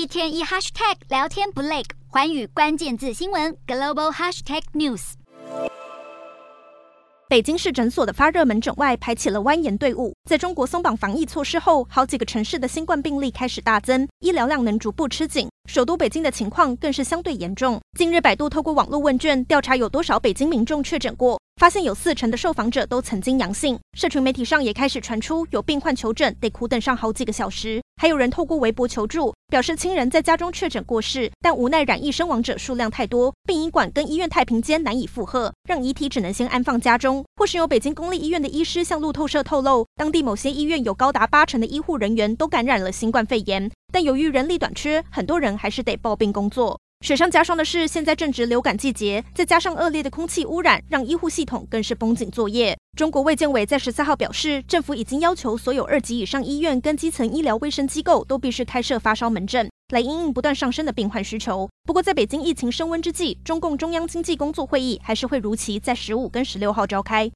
一天一 hashtag 聊天不累，环宇关键字新闻 global hashtag news。北京市诊所的发热门诊外排起了蜿蜒队伍。在中国松绑防疫措施后，好几个城市的新冠病例开始大增，医疗量能逐步吃紧。首都北京的情况更是相对严重。近日，百度透过网络问卷调查有多少北京民众确诊过，发现有四成的受访者都曾经阳性。社群媒体上也开始传出有病患求诊得苦等上好几个小时，还有人透过微博求助。表示亲人在家中确诊过世，但无奈染疫身亡者数量太多，殡仪馆跟医院太平间难以负荷，让遗体只能先安放家中。或是有北京公立医院的医师向路透社透露，当地某些医院有高达八成的医护人员都感染了新冠肺炎，但由于人力短缺，很多人还是得抱病工作。雪上加霜的是，现在正值流感季节，再加上恶劣的空气污染，让医护系统更是绷紧作业。中国卫健委在十三号表示，政府已经要求所有二级以上医院跟基层医疗卫生机构都必须开设发烧门诊，来应应不断上升的病患需求。不过，在北京疫情升温之际，中共中央经济工作会议还是会如期在十五跟十六号召开。